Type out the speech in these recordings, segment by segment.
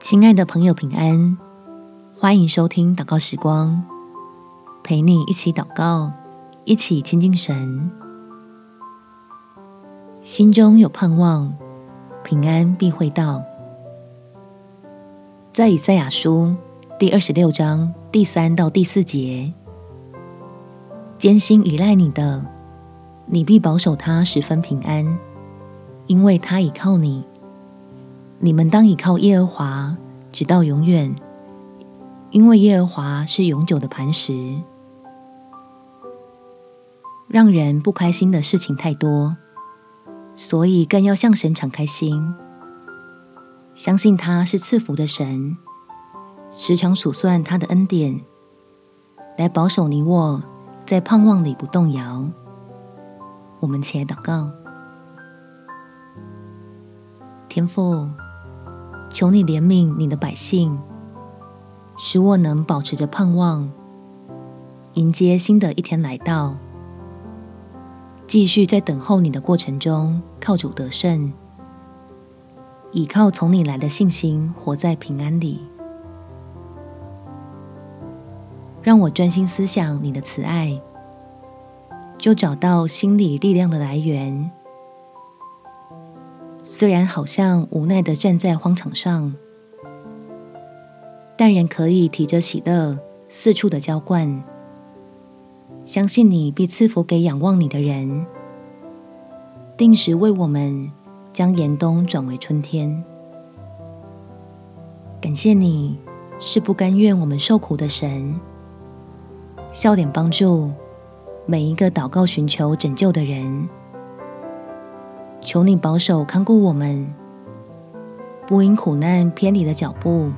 亲爱的朋友，平安！欢迎收听祷告时光，陪你一起祷告，一起亲近神。心中有盼望，平安必会到。在以赛亚书第二十六章第三到第四节，坚心依赖你的，你必保守他十分平安，因为他倚靠你。你们当倚靠耶和华，直到永远，因为耶和华是永久的磐石。让人不开心的事情太多，所以更要向神敞开心，相信他是赐福的神，时常数算他的恩典，来保守你我在盼望里不动摇。我们且祷告，天父。求你怜悯你的百姓，使我能保持着盼望，迎接新的一天来到，继续在等候你的过程中靠主得胜，倚靠从你来的信心，活在平安里。让我专心思想你的慈爱，就找到心理力量的来源。虽然好像无奈地站在荒场上，但仍可以提着喜乐四处的浇灌。相信你必赐福给仰望你的人，定时为我们将严冬转为春天。感谢你是不甘愿我们受苦的神，笑脸帮助每一个祷告寻求拯救的人。求你保守看顾我们，不因苦难偏离了脚步。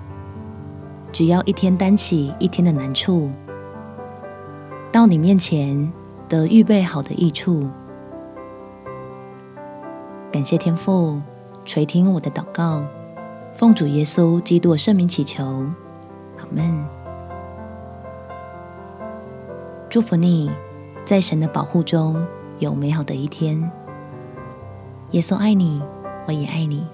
只要一天担起一天的难处，到你面前得预备好的益处。感谢天父垂听我的祷告，奉主耶稣基督圣名祈求，阿门。祝福你在神的保护中有美好的一天。耶稣爱你，我也爱你。